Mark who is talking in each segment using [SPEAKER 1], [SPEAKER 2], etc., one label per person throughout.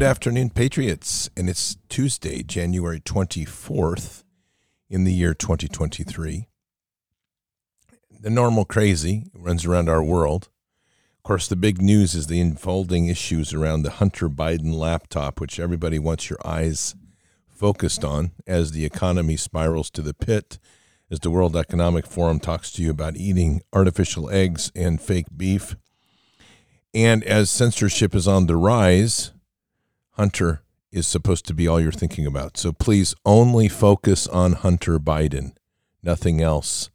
[SPEAKER 1] Good afternoon, Patriots. And it's Tuesday, January 24th in the year 2023. The normal crazy runs around our world. Of course, the big news is the unfolding issues around the Hunter Biden laptop, which everybody wants your eyes focused on as the economy spirals to the pit, as the World Economic Forum talks to you about eating artificial eggs and fake beef. And as censorship is on the rise, Hunter is supposed to be all you're thinking about. So please only focus on Hunter Biden, nothing else.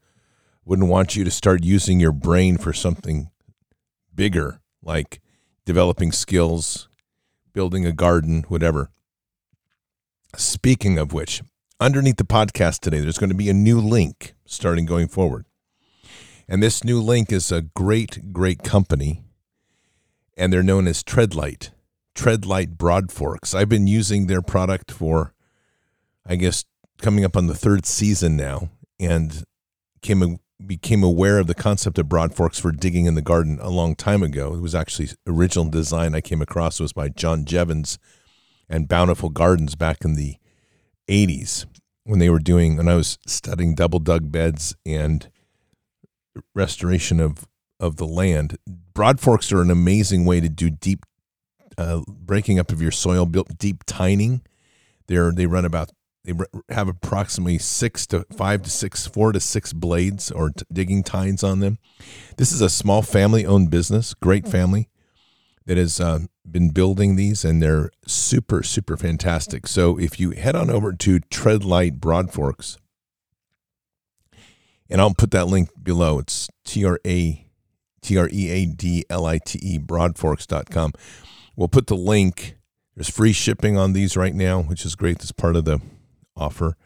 [SPEAKER 1] Wouldn't want you to start using your brain for something bigger, like developing skills, building a garden, whatever. Speaking of which, underneath the podcast today, there's going to be a new link starting going forward. And this new link is a great, great company, and they're known as Treadlite. Treadlite Broad Forks. I've been using their product for, I guess, coming up on the third season now, and came became aware of the concept of broad forks for digging in the garden a long time ago. It was actually original design I came across was by John Jeavons and Bountiful Gardens back in the 80s when they were doing when I was studying double dug beds and restoration of of the land. Broad forks are an amazing way to do deep uh, breaking up of your soil, built deep tining. They're they run about they have approximately six to five to six, four to six blades or t- digging tines on them. This is a small family owned business, great family that has uh, been building these, and they're super super fantastic. So if you head on over to Treadlite Broadforks, and I'll put that link below. It's T R A T R E A D L I T E broadforks.com. We'll put the link. There's free shipping on these right now, which is great. That's part of the offer,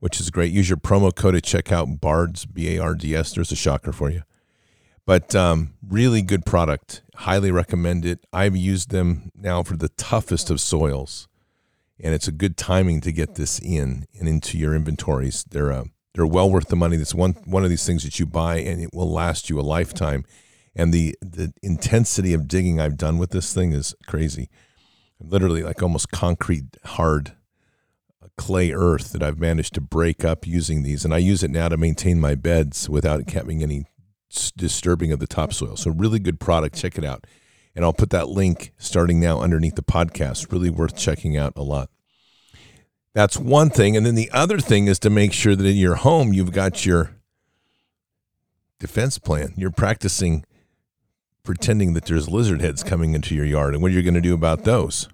[SPEAKER 1] which is great. Use your promo code to check out BARDS, B A R D S. There's a shocker for you. But um, really good product. Highly recommend it. I've used them now for the toughest of soils, and it's a good timing to get this in and into your inventories. They're uh, they're well worth the money. This one one of these things that you buy and it will last you a lifetime and the the intensity of digging I've done with this thing is crazy. Literally, like almost concrete hard uh, clay earth that I've managed to break up using these, and I use it now to maintain my beds without having any disturbing of the topsoil. So, really good product. Check it out, and I'll put that link starting now underneath the podcast. Really worth checking out a lot. That's one thing, and then the other thing is to make sure that in your home you've got your defense plan. You're practicing pretending that there's lizard heads coming into your yard and what are you going to do about those.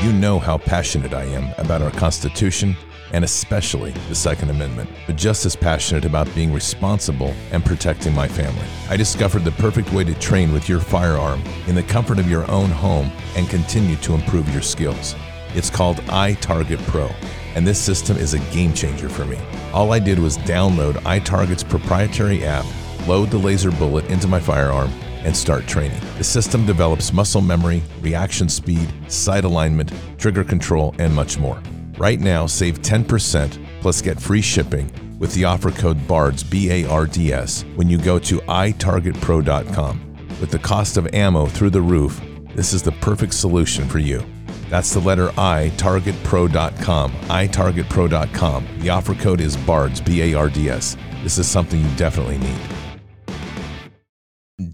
[SPEAKER 1] You know how passionate I am about our Constitution and especially the Second Amendment, but just as passionate about being responsible and protecting my family. I discovered the perfect way to train with your firearm in the comfort of your own home and continue to improve your skills. It's called iTarget Pro, and this system is a game changer for me. All I did was download iTarget's proprietary app, load the laser bullet into my firearm, and start training. The system develops muscle memory, reaction speed, sight alignment, trigger control, and much more. Right now, save 10% plus get free shipping with the offer code BARDS, B A R D S, when you go to itargetpro.com. With the cost of ammo through the roof, this is the perfect solution for you. That's the letter I, targetpro.com, itargetpro.com. The offer code is BARDS, B A R D S. This is something you definitely need.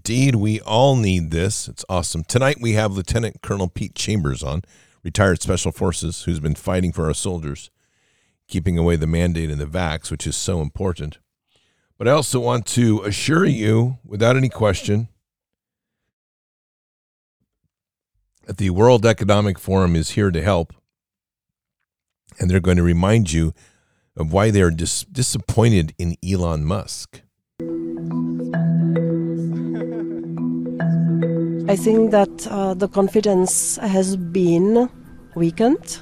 [SPEAKER 1] Indeed, we all need this. It's awesome. Tonight we have Lieutenant Colonel Pete Chambers on, retired Special Forces, who's been fighting for our soldiers, keeping away the mandate and the vax, which is so important. But I also want to assure you, without any question, that the World Economic Forum is here to help. And they're going to remind you of why they're dis- disappointed in Elon Musk.
[SPEAKER 2] I think that uh, the confidence has been weakened,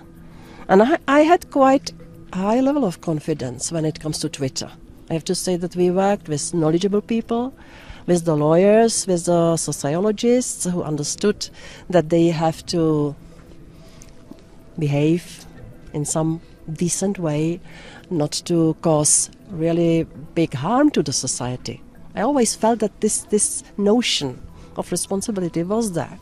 [SPEAKER 2] and I, I, had quite high level of confidence when it comes to Twitter. I have to say that we worked with knowledgeable people, with the lawyers, with the sociologists who understood that they have to behave in some decent way, not to cause really big harm to the society. I always felt that this this notion of responsibility was there.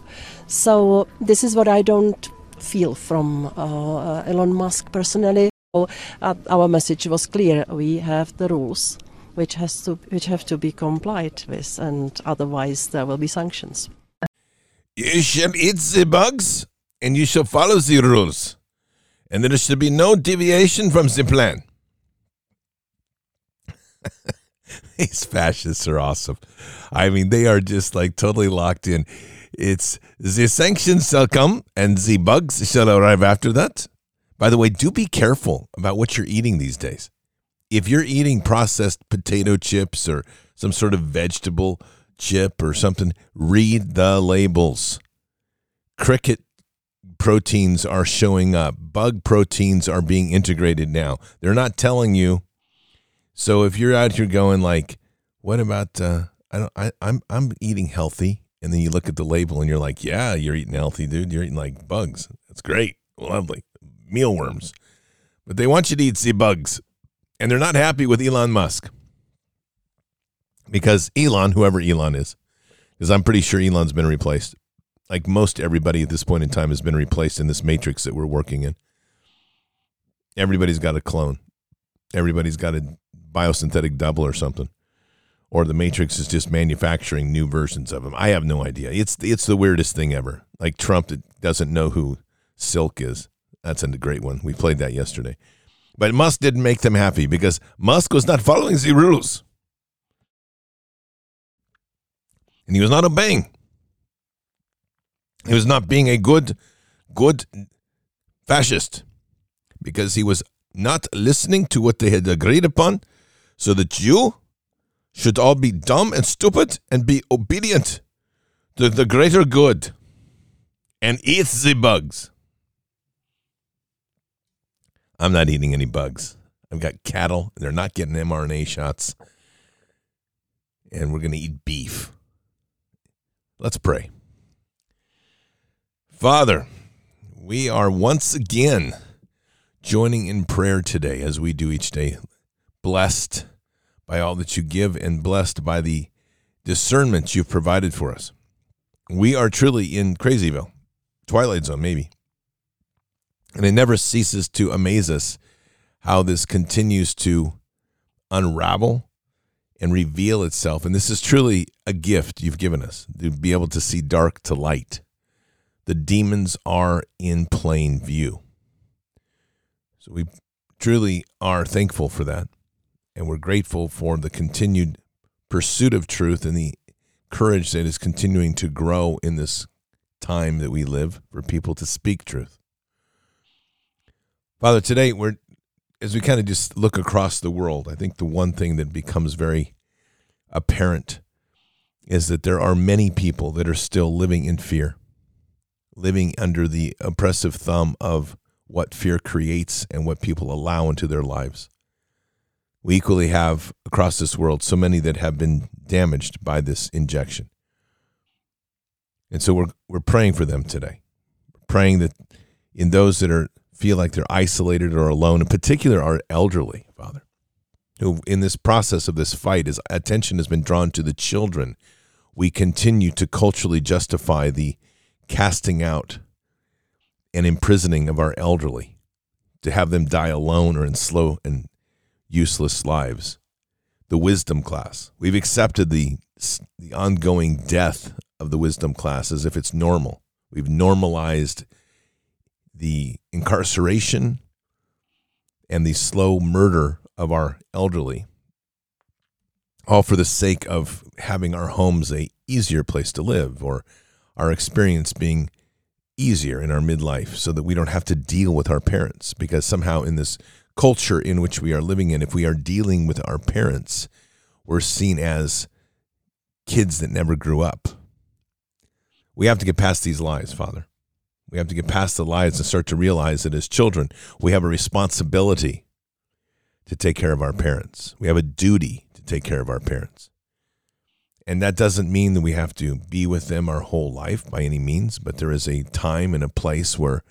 [SPEAKER 2] So this is what I don't feel from uh, Elon Musk personally. So, uh, our message was clear: we have the rules, which has to which have to be complied with, and otherwise there will be sanctions.
[SPEAKER 1] You shall eat the bugs, and you shall follow the rules, and there should be no deviation from the plan. These fascists are awesome. I mean, they are just like totally locked in. It's the sanctions shall come and the bugs shall arrive after that. By the way, do be careful about what you're eating these days. If you're eating processed potato chips or some sort of vegetable chip or something, read the labels. Cricket proteins are showing up, bug proteins are being integrated now. They're not telling you. So if you're out here going like, what about uh, I don't I, I'm I'm eating healthy and then you look at the label and you're like, yeah, you're eating healthy, dude. You're eating like bugs. That's great. Lovely. Mealworms. But they want you to eat the bugs. And they're not happy with Elon Musk. Because Elon, whoever Elon is, because I'm pretty sure Elon's been replaced. Like most everybody at this point in time has been replaced in this matrix that we're working in. Everybody's got a clone. Everybody's got a biosynthetic double or something or the Matrix is just manufacturing new versions of them. I have no idea. It's it's the weirdest thing ever. Like Trump doesn't know who Silk is. That's a great one. We played that yesterday. But Musk didn't make them happy because Musk was not following the rules. And he was not obeying. He was not being a good, good fascist because he was not listening to what they had agreed upon so that you should all be dumb and stupid and be obedient to the greater good and eat the bugs. I'm not eating any bugs. I've got cattle, and they're not getting mRNA shots. And we're going to eat beef. Let's pray. Father, we are once again joining in prayer today, as we do each day. Blessed by all that you give and blessed by the discernment you've provided for us. We are truly in Crazyville, Twilight Zone, maybe. And it never ceases to amaze us how this continues to unravel and reveal itself. And this is truly a gift you've given us to be able to see dark to light. The demons are in plain view. So we truly are thankful for that and we're grateful for the continued pursuit of truth and the courage that is continuing to grow in this time that we live for people to speak truth. Father, today we're as we kind of just look across the world, I think the one thing that becomes very apparent is that there are many people that are still living in fear, living under the oppressive thumb of what fear creates and what people allow into their lives we equally have across this world so many that have been damaged by this injection. And so we're we're praying for them today. Praying that in those that are feel like they're isolated or alone, in particular our elderly, Father, who in this process of this fight, as attention has been drawn to the children, we continue to culturally justify the casting out and imprisoning of our elderly, to have them die alone or in slow and useless lives. The wisdom class. We've accepted the, the ongoing death of the wisdom class as if it's normal. We've normalized the incarceration and the slow murder of our elderly, all for the sake of having our homes a easier place to live or our experience being easier in our midlife so that we don't have to deal with our parents because somehow in this culture in which we are living in, if we are dealing with our parents, we're seen as kids that never grew up. We have to get past these lies, Father. We have to get past the lies and start to realize that as children, we have a responsibility to take care of our parents. We have a duty to take care of our parents. And that doesn't mean that we have to be with them our whole life by any means, but there is a time and a place where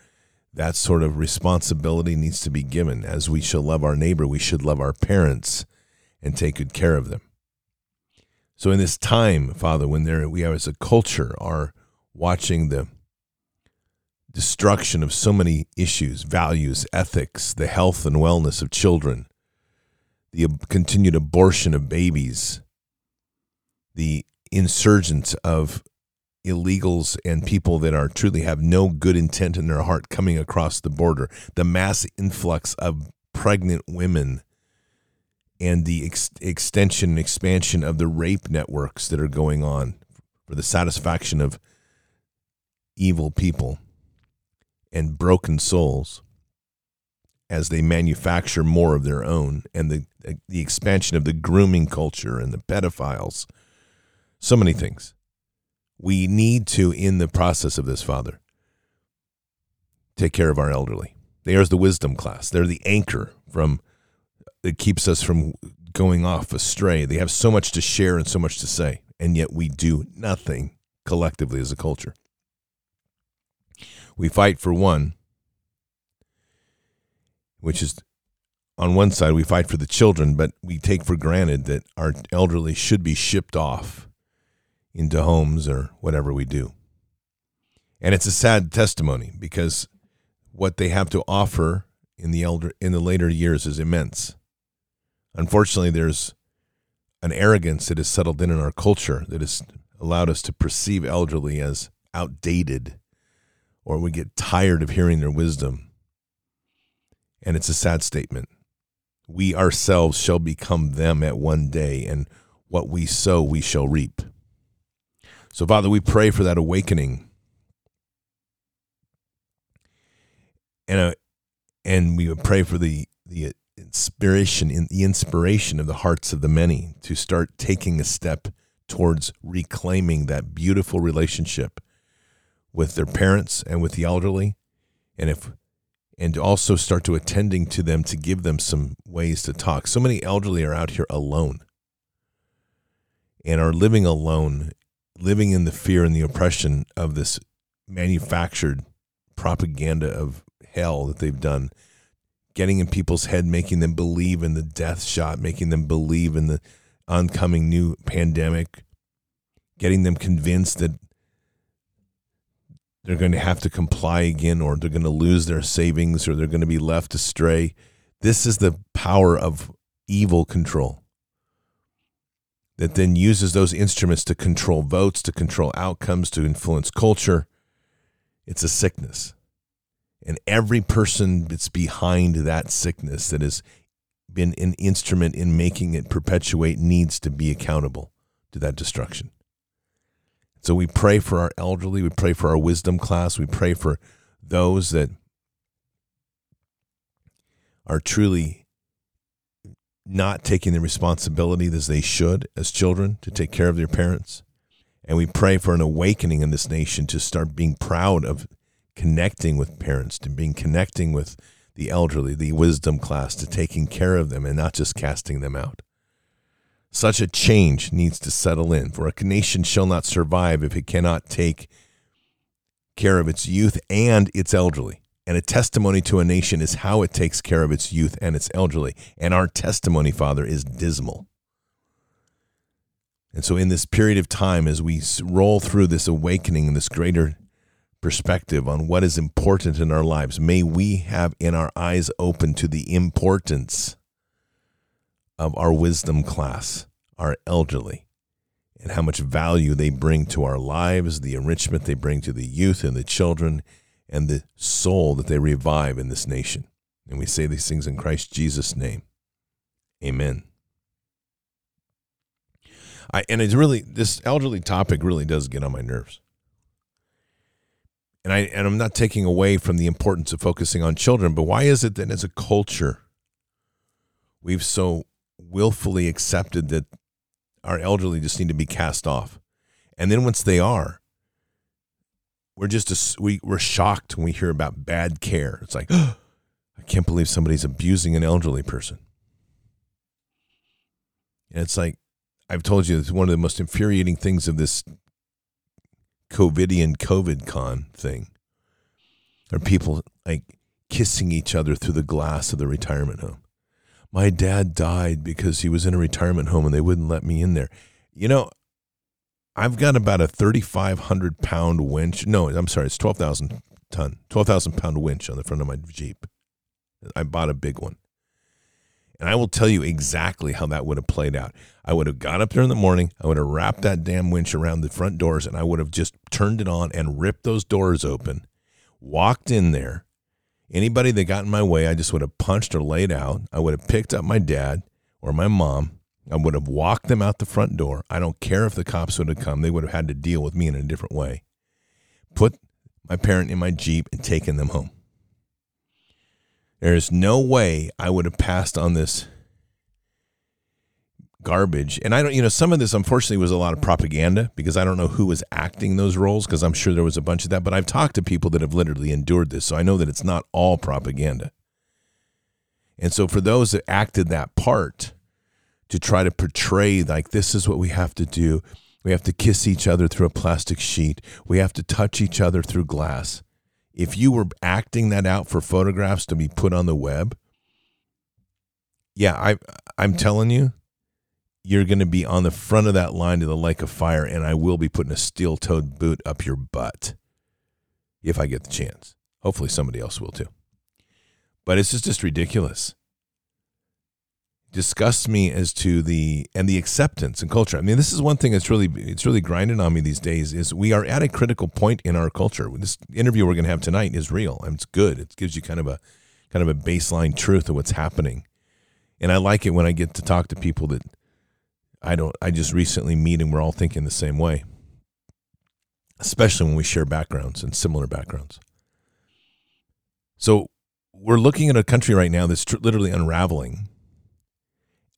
[SPEAKER 1] that sort of responsibility needs to be given. As we shall love our neighbor, we should love our parents and take good care of them. So in this time, Father, when there we have as a culture are watching the destruction of so many issues, values, ethics, the health and wellness of children, the continued abortion of babies, the insurgence of illegals and people that are truly have no good intent in their heart coming across the border, the mass influx of pregnant women and the ex- extension and expansion of the rape networks that are going on for the satisfaction of evil people and broken souls as they manufacture more of their own and the the expansion of the grooming culture and the pedophiles. So many things we need to in the process of this father take care of our elderly. They are the wisdom class. They're the anchor from that keeps us from going off astray. They have so much to share and so much to say and yet we do nothing collectively as a culture. We fight for one, which is on one side, we fight for the children, but we take for granted that our elderly should be shipped off into homes or whatever we do. And it's a sad testimony because what they have to offer in the elder in the later years is immense. Unfortunately, there's an arrogance that has settled in in our culture that has allowed us to perceive elderly as outdated or we get tired of hearing their wisdom. And it's a sad statement. We ourselves shall become them at one day, and what we sow, we shall reap. So, Father, we pray for that awakening. And, uh, and we pray for the, the inspiration in the inspiration of the hearts of the many to start taking a step towards reclaiming that beautiful relationship with their parents and with the elderly, and if and also start to attending to them to give them some ways to talk. So many elderly are out here alone and are living alone, living in the fear and the oppression of this manufactured propaganda of hell that they've done, getting in people's head, making them believe in the death shot, making them believe in the oncoming new pandemic, getting them convinced that they're going to have to comply again or they're going to lose their savings or they're going to be left astray. This is the power of evil control that then uses those instruments to control votes, to control outcomes, to influence culture. It's a sickness. And every person that's behind that sickness that has been an instrument in making it perpetuate needs to be accountable to that destruction. So we pray for our elderly. We pray for our wisdom class. We pray for those that are truly not taking the responsibility as they should as children to take care of their parents. And we pray for an awakening in this nation to start being proud of connecting with parents, to being connecting with the elderly, the wisdom class, to taking care of them and not just casting them out. Such a change needs to settle in, for a nation shall not survive if it cannot take care of its youth and its elderly. And a testimony to a nation is how it takes care of its youth and its elderly. And our testimony, Father, is dismal. And so, in this period of time, as we roll through this awakening and this greater perspective on what is important in our lives, may we have in our eyes open to the importance of our wisdom class, our elderly, and how much value they bring to our lives, the enrichment they bring to the youth and the children, and the soul that they revive in this nation. And we say these things in Christ Jesus' name. Amen. I, and it's really this elderly topic really does get on my nerves. And I and I'm not taking away from the importance of focusing on children, but why is it that as a culture we've so willfully accepted that our elderly just need to be cast off. And then once they are, we're just a, we we're shocked when we hear about bad care. It's like, I can't believe somebody's abusing an elderly person. And it's like I've told you, it's one of the most infuriating things of this COVIDian COVID con thing. Are people like kissing each other through the glass of the retirement home? my dad died because he was in a retirement home and they wouldn't let me in there. You know, I've got about a 3,500 pound winch. No, I'm sorry, it's 12,000 ton, 12,000 pound winch on the front of my Jeep. I bought a big one. And I will tell you exactly how that would have played out. I would have got up there in the morning, I would have wrapped that damn winch around the front doors, and I would have just turned it on and ripped those doors open, walked in there. Anybody that got in my way, I just would have punched or laid out. I would have picked up my dad or my mom. I would have walked them out the front door. I don't care if the cops would have come, they would have had to deal with me in a different way. Put my parent in my Jeep and taken them home. There's no way I would have passed on this garbage. And I don't, you know, some of this unfortunately was a lot of propaganda because I don't know who was acting those roles because I'm sure there was a bunch of that. But I've talked to people that have literally endured this. So I know that it's not all propaganda. And so for those that acted that part to try to portray like this is what we have to do, we have to kiss each other through a plastic sheet, we have to touch each other through glass if you were acting that out for photographs to be put on the web, yeah, I I'm telling you, you're going to be on the front of that line to the lake of fire, and I will be putting a steel-toed boot up your butt if I get the chance. Hopefully, somebody else will too. But it's just, just ridiculous disgusts me as to the and the acceptance and culture. I mean, this is one thing that's really it's really grinding on me these days is we are at a critical point in our culture. This interview we're going to have tonight is real. and it's good. It gives you kind of a kind of a baseline truth of what's happening. And I like it when I get to talk to people that I don't I just recently meet and we're all thinking the same way. Especially when we share backgrounds and similar backgrounds. So, we're looking at a country right now that's tr- literally unraveling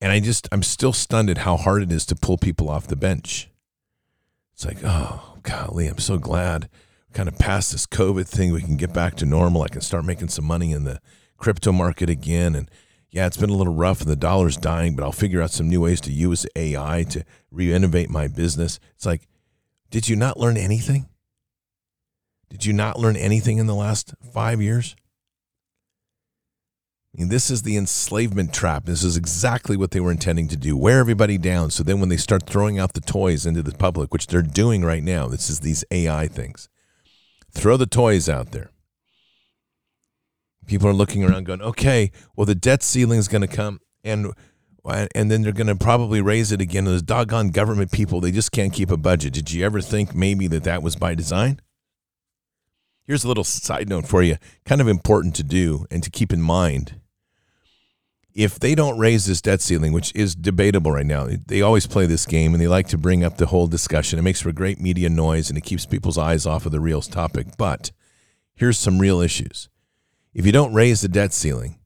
[SPEAKER 1] and I just, I'm still stunned at how hard it is to pull people off the bench. It's like, oh, golly, I'm so glad kind of past this COVID thing. We can get back to normal. I can start making some money in the crypto market again. And yeah, it's been a little rough and the dollar's dying, but I'll figure out some new ways to use AI to re-innovate my business. It's like, did you not learn anything? Did you not learn anything in the last five years? This is the enslavement trap. This is exactly what they were intending to do. Wear everybody down. So then when they start throwing out the toys into the public, which they're doing right now, this is these AI things. Throw the toys out there. People are looking around going, okay, well, the debt ceiling is going to come and and then they're going to probably raise it again. Those doggone government people, they just can't keep a budget. Did you ever think maybe that that was by design? Here's a little side note for you, kind of important to do and to keep in mind if they don't raise this debt ceiling, which is debatable right now, they always play this game and they like to bring up the whole discussion. It makes for great media noise and it keeps people's eyes off of the real topic. But here's some real issues. If you don't raise the debt ceiling,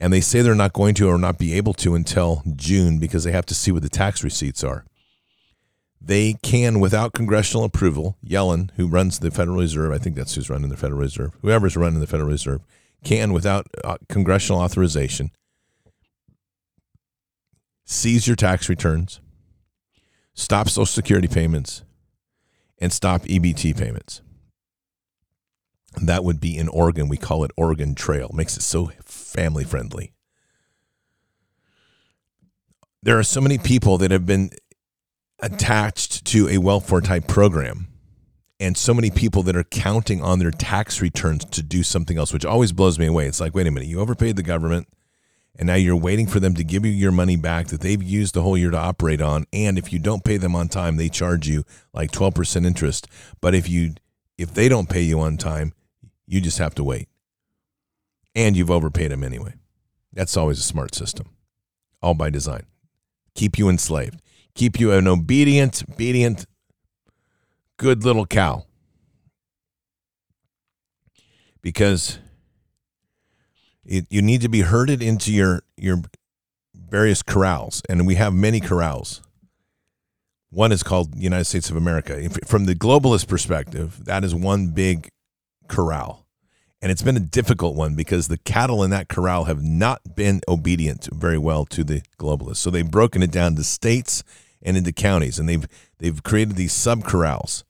[SPEAKER 1] and they say they're not going to or not be able to until June because they have to see what the tax receipts are, they can, without congressional approval, Yellen, who runs the Federal Reserve, I think that's who's running the Federal Reserve, whoever's running the Federal Reserve, can, without uh, congressional authorization, seize your tax returns, stop Social Security payments, and stop EBT payments. That would be in Oregon. We call it Oregon Trail. Makes it so family friendly. There are so many people that have been attached to a welfare type program and so many people that are counting on their tax returns to do something else, which always blows me away. It's like, wait a minute, you overpaid the government and now you're waiting for them to give you your money back that they've used the whole year to operate on. And if you don't pay them on time they charge you like 12% interest. But if you if they don't pay you on time you just have to wait. And you've overpaid them anyway. That's always a smart system. All by design. Keep you enslaved. Keep you an obedient obedient good little cow. Because it, you need to be herded into your your various corrals, and we have many corrals. One is called the United States of America. If, from the globalist perspective, that is one big corral. And it's been a difficult one because the cattle in that corral have not been obedient very well to the globalists. So they've broken it down to states and into counties, and they've they've created these sub corrals.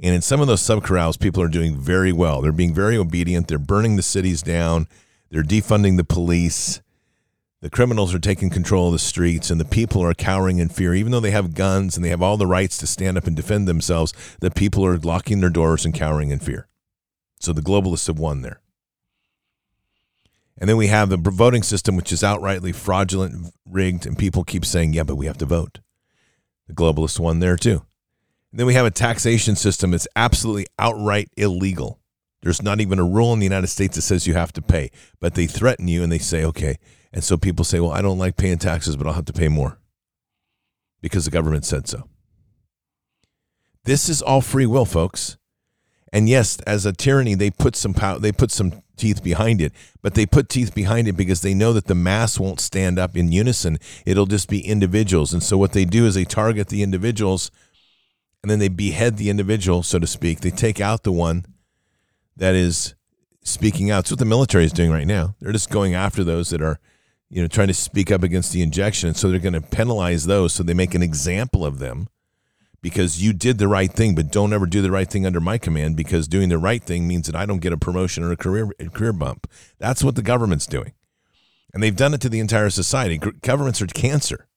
[SPEAKER 1] And in some of those sub corrals, people are doing very well. They're being very obedient. They're burning the cities down. They're defunding the police. The criminals are taking control of the streets, and the people are cowering in fear. Even though they have guns and they have all the rights to stand up and defend themselves, the people are locking their doors and cowering in fear. So the globalists have won there. And then we have the voting system, which is outrightly fraudulent, rigged, and people keep saying, yeah, but we have to vote. The globalists won there too. And then we have a taxation system that's absolutely outright illegal. There's not even a rule in the United States that says you have to pay, but they threaten you and they say, okay. And so people say, well, I don't like paying taxes, but I'll have to pay more because the government said so. This is all free will, folks. And yes, as a tyranny, they put some power, they put some teeth behind it, but they put teeth behind it because they know that the mass won't stand up in unison. It'll just be individuals. And so what they do is they target the individuals and then they behead the individual, so to speak. They take out the one that is speaking out. It's what the military is doing right now. They're just going after those that are, you know, trying to speak up against the injection. So they're going to penalize those. So they make an example of them because you did the right thing, but don't ever do the right thing under my command because doing the right thing means that I don't get a promotion or a career a career bump. That's what the government's doing. And they've done it to the entire society. Governments are cancer.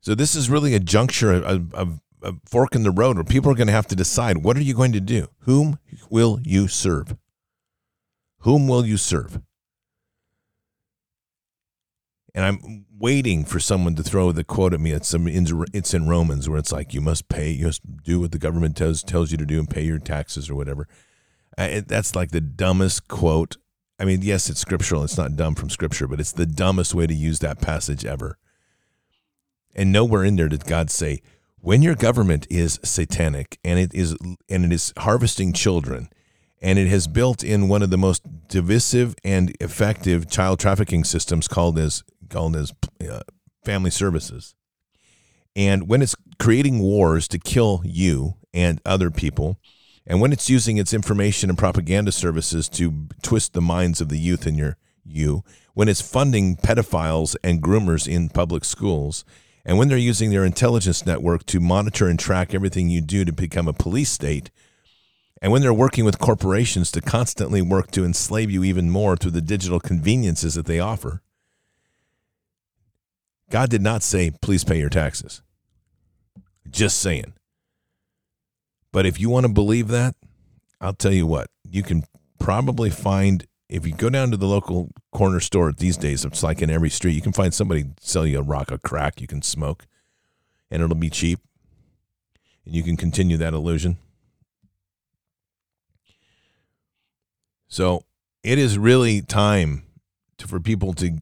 [SPEAKER 1] So this is really a juncture of, of a fork in the road where people are going to have to decide what are you going to do? Whom will you serve? Whom will you serve? And I'm waiting for someone to throw the quote at me. It's some it's in Romans where it's like you must pay, you must do what the government tells tells you to do and pay your taxes or whatever. That's like the dumbest quote. I mean, yes, it's scriptural. It's not dumb from scripture, but it's the dumbest way to use that passage ever. And nowhere in there did God say, when your government is satanic and it is and it is harvesting children and it has built in one of the most divisive and effective child trafficking systems called as called as uh, family services. And when it's creating wars to kill you and other people and when it's using its information and propaganda services to twist the minds of the youth in your you when it's funding pedophiles and groomers in public schools and when they're using their intelligence network to monitor and track everything you do to become a police state, and when they're working with corporations to constantly work to enslave you even more through the digital conveniences that they offer, God did not say, please pay your taxes. Just saying. But if you want to believe that, I'll tell you what, you can probably find if you go down to the local corner store these days, it's like in every street, you can find somebody sell you a rock of crack you can smoke, and it'll be cheap, and you can continue that illusion. So it is really time to, for people to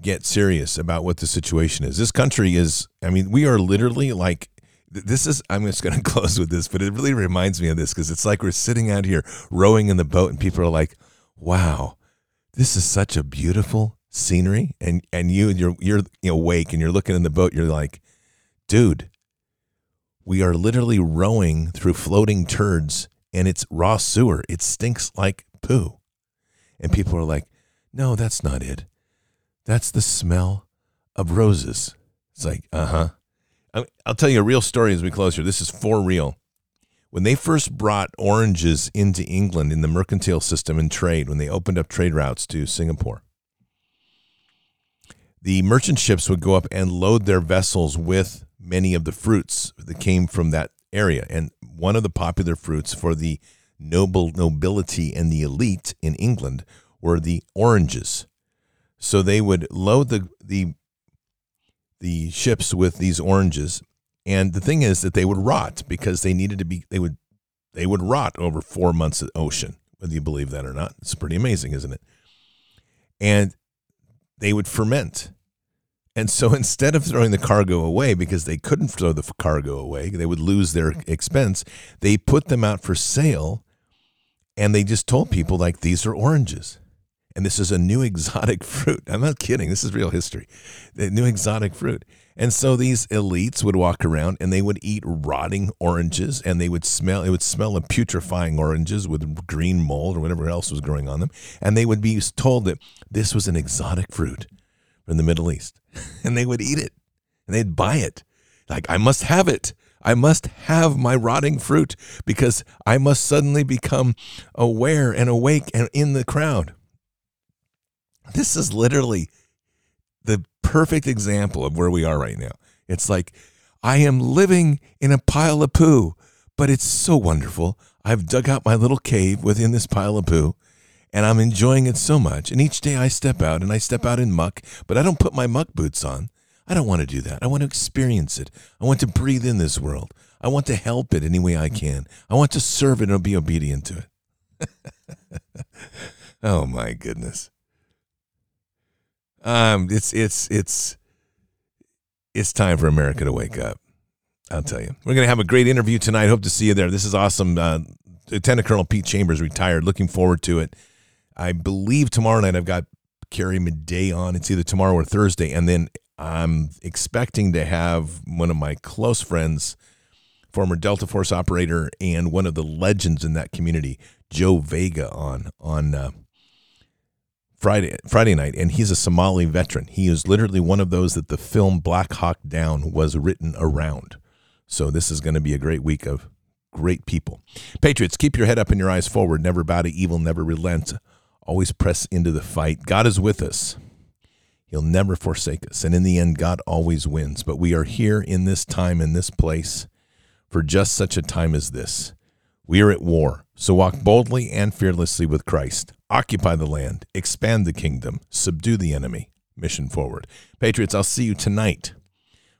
[SPEAKER 1] get serious about what the situation is. This country is, I mean, we are literally like this is i'm just going to close with this but it really reminds me of this because it's like we're sitting out here rowing in the boat and people are like wow, this is such a beautiful scenery. And and you you're you're awake and you're looking in the boat. You're like, dude, we are literally rowing through floating turds, and it's raw sewer. It stinks like poo. And people are like, no, that's not it. That's the smell of roses. It's like, uh huh. I'll tell you a real story as we close here. This is for real when they first brought oranges into England in the mercantile system and trade, when they opened up trade routes to Singapore, the merchant ships would go up and load their vessels with many of the fruits that came from that area. And one of the popular fruits for the noble nobility and the elite in England were the oranges. So they would load the the the ships with these oranges and the thing is that they would rot because they needed to be they would they would rot over four months of ocean, whether you believe that or not. It's pretty amazing, isn't it? And they would ferment. And so instead of throwing the cargo away because they couldn't throw the cargo away, they would lose their expense, they put them out for sale and they just told people like these are oranges. And this is a new exotic fruit. I'm not kidding. This is real history. The new exotic fruit. And so these elites would walk around and they would eat rotting oranges and they would smell it would smell of putrefying oranges with green mold or whatever else was growing on them. And they would be told that this was an exotic fruit from the Middle East. and they would eat it and they'd buy it. Like, I must have it. I must have my rotting fruit because I must suddenly become aware and awake and in the crowd. This is literally the perfect example of where we are right now. It's like, I am living in a pile of poo, but it's so wonderful. I've dug out my little cave within this pile of poo and I'm enjoying it so much. And each day I step out and I step out in muck, but I don't put my muck boots on. I don't want to do that. I want to experience it. I want to breathe in this world. I want to help it any way I can. I want to serve it and be obedient to it. oh my goodness. Um, it's it's it's it's time for America to wake up. I'll tell you. We're going to have a great interview tonight. Hope to see you there. This is awesome. Uh, Lieutenant Colonel Pete Chambers retired. Looking forward to it. I believe tomorrow night I've got Carrie Madej on. It's either tomorrow or Thursday. And then I'm expecting to have one of my close friends, former Delta Force operator and one of the legends in that community, Joe Vega, on on uh, Friday Friday night, and he's a Somali veteran. He is literally one of those that the film Black Hawk Down was written around. So this is going to be a great week of great people. Patriots, keep your head up and your eyes forward. Never bow to evil. Never relent. Always press into the fight. God is with us. He'll never forsake us. And in the end, God always wins. But we are here in this time, in this place, for just such a time as this. We are at war. So walk boldly and fearlessly with Christ. Occupy the land, expand the kingdom, subdue the enemy. Mission forward. Patriots, I'll see you tonight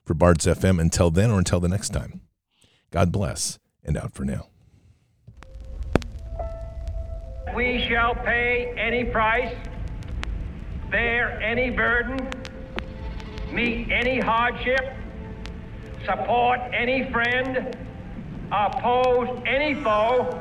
[SPEAKER 1] for Bards FM. Until then or until the next time, God bless and out for now.
[SPEAKER 3] We shall pay any price, bear any burden, meet any hardship, support any friend, oppose any foe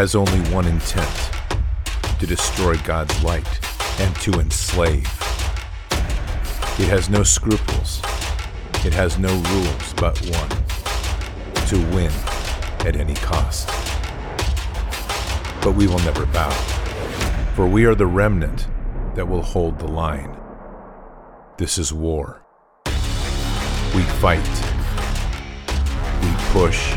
[SPEAKER 1] Has only one intent to destroy God's light and to enslave. It has no scruples. It has no rules but one to win at any cost. But we will never bow, for we are the remnant that will hold the line. This is war. We fight. We push.